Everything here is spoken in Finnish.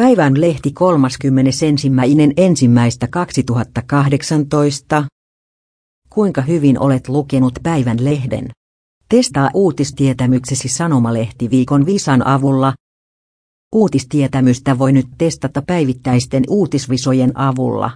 Päivän lehti 31. ensimmäistä 2018. Kuinka hyvin olet lukenut päivän lehden? Testaa uutistietämyksesi sanomalehti viikon visan avulla. Uutistietämystä voi nyt testata päivittäisten uutisvisojen avulla.